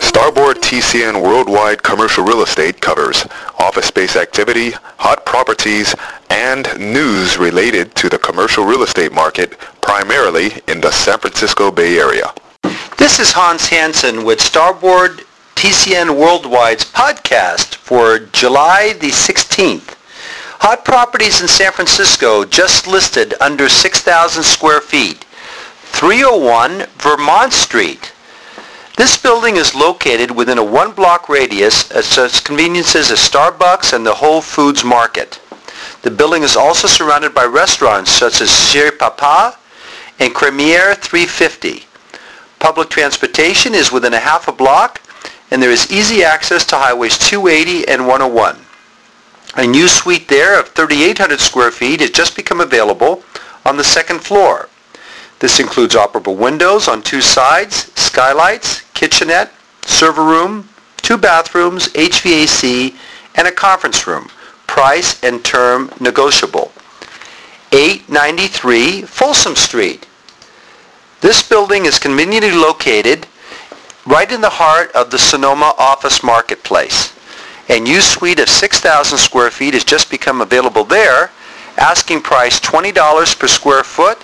Starboard TCN Worldwide Commercial Real Estate covers office space activity, hot properties, and news related to the commercial real estate market, primarily in the San Francisco Bay Area. This is Hans Hansen with Starboard TCN Worldwide's podcast for July the 16th. Hot properties in San Francisco just listed under 6,000 square feet. 301 Vermont Street. This building is located within a one-block radius of such conveniences as Starbucks and the Whole Foods Market. The building is also surrounded by restaurants such as Chez Papa and Cremiere 350. Public transportation is within a half a block and there is easy access to highways 280 and 101. A new suite there of 3,800 square feet has just become available on the second floor. This includes operable windows on two sides, skylights, kitchenette, server room, two bathrooms, HVAC, and a conference room. Price and term negotiable. 893 Folsom Street. This building is conveniently located right in the heart of the Sonoma office marketplace. A new suite of 6,000 square feet has just become available there, asking price $20 per square foot.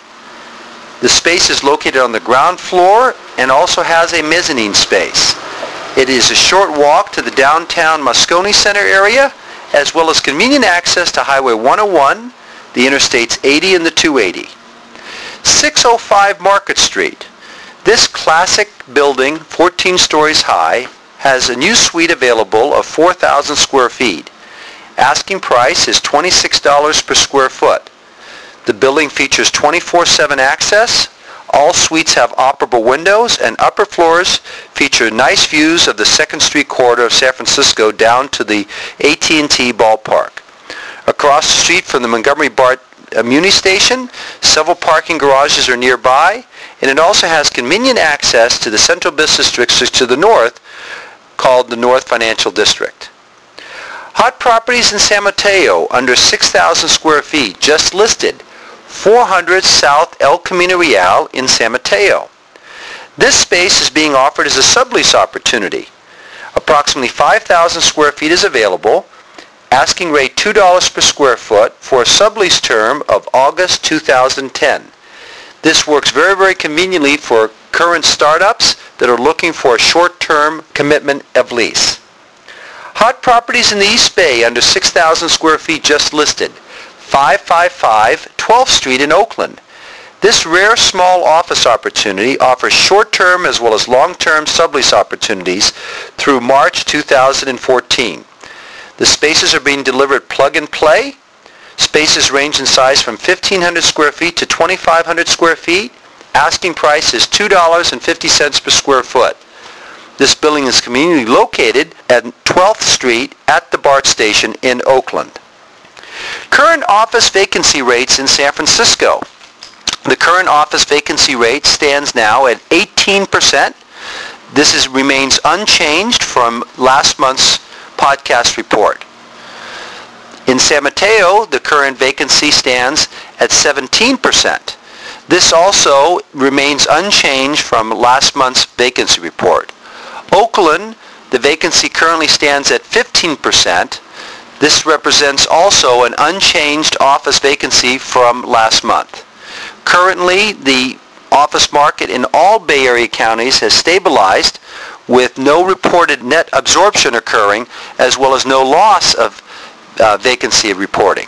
The space is located on the ground floor and also has a mezzanine space. It is a short walk to the downtown Moscone Center area, as well as convenient access to Highway 101, the Interstates 80 and the 280. 605 Market Street. This classic building, 14 stories high, has a new suite available of 4,000 square feet. Asking price is $26 per square foot. The building features 24-7 access. All suites have operable windows and upper floors feature nice views of the 2nd Street corridor of San Francisco down to the AT&T ballpark. Across the street from the Montgomery BART Muni station, several parking garages are nearby, and it also has convenient access to the central business district to the north called the North Financial District. Hot properties in San Mateo under 6,000 square feet just listed 400 South El Camino Real in San Mateo. This space is being offered as a sublease opportunity. Approximately 5,000 square feet is available Asking rate $2 per square foot for a sublease term of August 2010. This works very, very conveniently for current startups that are looking for a short-term commitment of lease. Hot properties in the East Bay under 6,000 square feet just listed. 555 12th Street in Oakland. This rare small office opportunity offers short-term as well as long-term sublease opportunities through March 2014. The spaces are being delivered plug and play. Spaces range in size from 1,500 square feet to 2,500 square feet. Asking price is $2.50 per square foot. This building is conveniently located at 12th Street at the BART station in Oakland. Current office vacancy rates in San Francisco. The current office vacancy rate stands now at 18%. This is, remains unchanged from last month's podcast report. In San Mateo, the current vacancy stands at 17%. This also remains unchanged from last month's vacancy report. Oakland, the vacancy currently stands at 15%. This represents also an unchanged office vacancy from last month. Currently, the office market in all Bay Area counties has stabilized with no reported net absorption occurring as well as no loss of uh, vacancy reporting.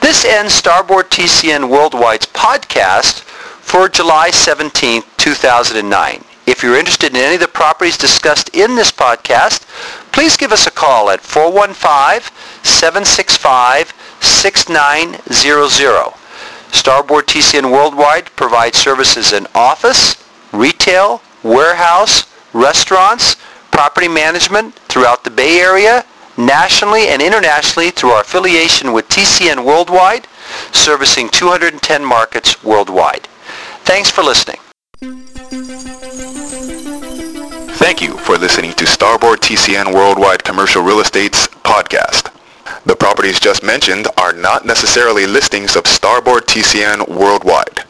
This ends Starboard TCN Worldwide's podcast for July 17, 2009. If you're interested in any of the properties discussed in this podcast, please give us a call at 415-765-6900. Starboard TCN Worldwide provides services in office, retail, warehouse, restaurants, property management throughout the Bay Area, nationally and internationally through our affiliation with TCN Worldwide, servicing 210 markets worldwide. Thanks for listening. Thank you for listening to Starboard TCN Worldwide Commercial Real Estate's podcast. The properties just mentioned are not necessarily listings of Starboard TCN Worldwide.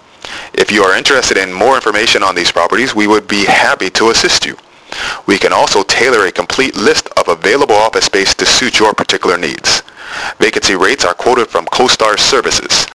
If you are interested in more information on these properties, we would be happy to assist you. We can also tailor a complete list of available office space to suit your particular needs. Vacancy rates are quoted from CoStar Services.